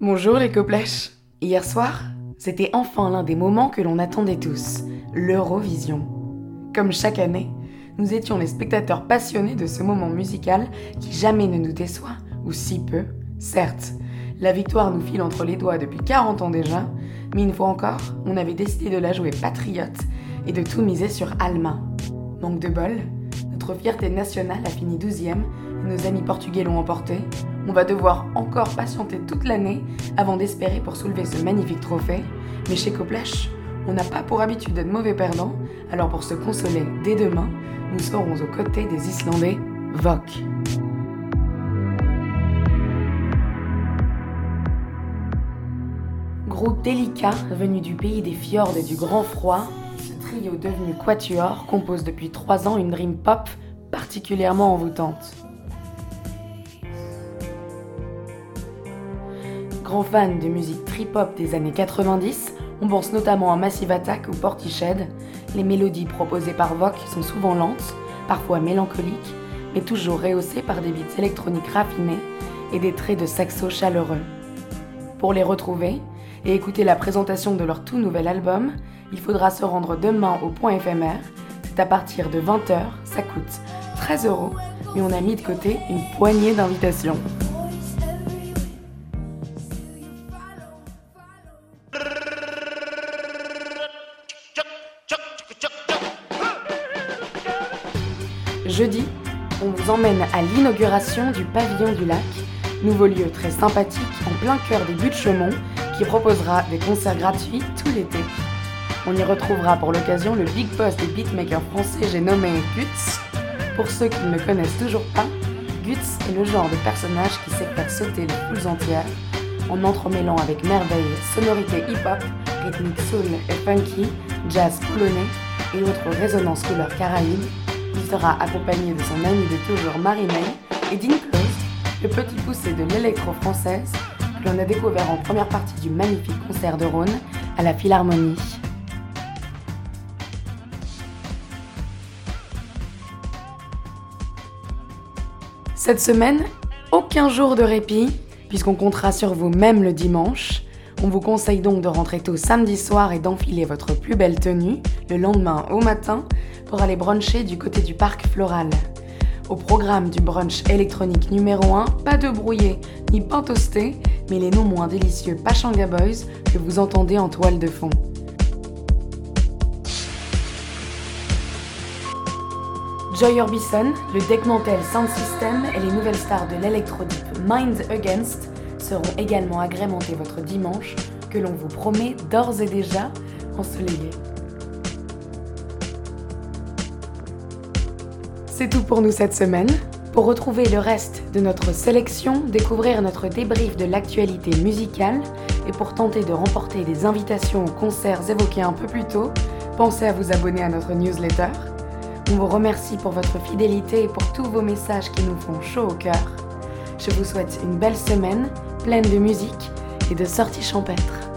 Bonjour les coplèches Hier soir, c'était enfin l'un des moments que l'on attendait tous, l'Eurovision. Comme chaque année, nous étions les spectateurs passionnés de ce moment musical qui jamais ne nous déçoit, ou si peu. Certes, la victoire nous file entre les doigts depuis 40 ans déjà, mais une fois encore, on avait décidé de la jouer patriote et de tout miser sur Alma. Manque de bol, notre fierté nationale a fini 12ème et nos amis portugais l'ont emporté, on va devoir encore patienter toute l'année avant d'espérer pour soulever ce magnifique trophée. Mais chez Coplèche, on n'a pas pour habitude d'être mauvais perdant, alors pour se consoler dès demain, nous serons aux côtés des Islandais VOC. Groupe délicat venu du pays des fjords et du grand froid, ce trio devenu quatuor compose depuis trois ans une dream pop particulièrement envoûtante. Grand fan de musique trip-hop des années 90, on pense notamment à Massive Attack ou Portiched. Les mélodies proposées par Vogue sont souvent lentes, parfois mélancoliques, mais toujours rehaussées par des beats électroniques raffinés et des traits de saxo chaleureux. Pour les retrouver et écouter la présentation de leur tout nouvel album, il faudra se rendre demain au point éphémère. C'est à partir de 20h, ça coûte 13 euros, mais on a mis de côté une poignée d'invitations. Jeudi, on vous emmène à l'inauguration du Pavillon du Lac, nouveau lieu très sympathique en plein cœur des buttes Chaumont qui proposera des concerts gratuits tout l'été. On y retrouvera pour l'occasion le big boss des beatmakers français, j'ai nommé Guts. Pour ceux qui ne le connaissent toujours pas, Guts est le genre de personnage qui sait faire sauter les foules entières en entremêlant avec merveille sonorités hip-hop, rythmique soul et funky, jazz polonais et autres résonances couleurs caraïbes il sera accompagné de son ami de toujours Marie-May et Dean Close, le petit poussé de l'électro-française que l'on a découvert en première partie du magnifique concert de Rhône à la Philharmonie. Cette semaine, aucun jour de répit, puisqu'on comptera sur vous même le dimanche. On vous conseille donc de rentrer tôt samedi soir et d'enfiler votre plus belle tenue le lendemain au matin pour aller bruncher du côté du parc floral. Au programme du brunch électronique numéro 1, pas de brouillé ni pain toasté, mais les non moins délicieux Pachanga Boys que vous entendez en toile de fond. Joy Orbison, le Deckmantel Sound System et les nouvelles stars de l'électro-deep Mind Against seront également agrémentés votre dimanche, que l'on vous promet d'ores et déjà ensoleillé. C'est tout pour nous cette semaine. Pour retrouver le reste de notre sélection, découvrir notre débrief de l'actualité musicale et pour tenter de remporter des invitations aux concerts évoqués un peu plus tôt, pensez à vous abonner à notre newsletter. On vous remercie pour votre fidélité et pour tous vos messages qui nous font chaud au cœur. Je vous souhaite une belle semaine, pleine de musique et de sorties champêtres.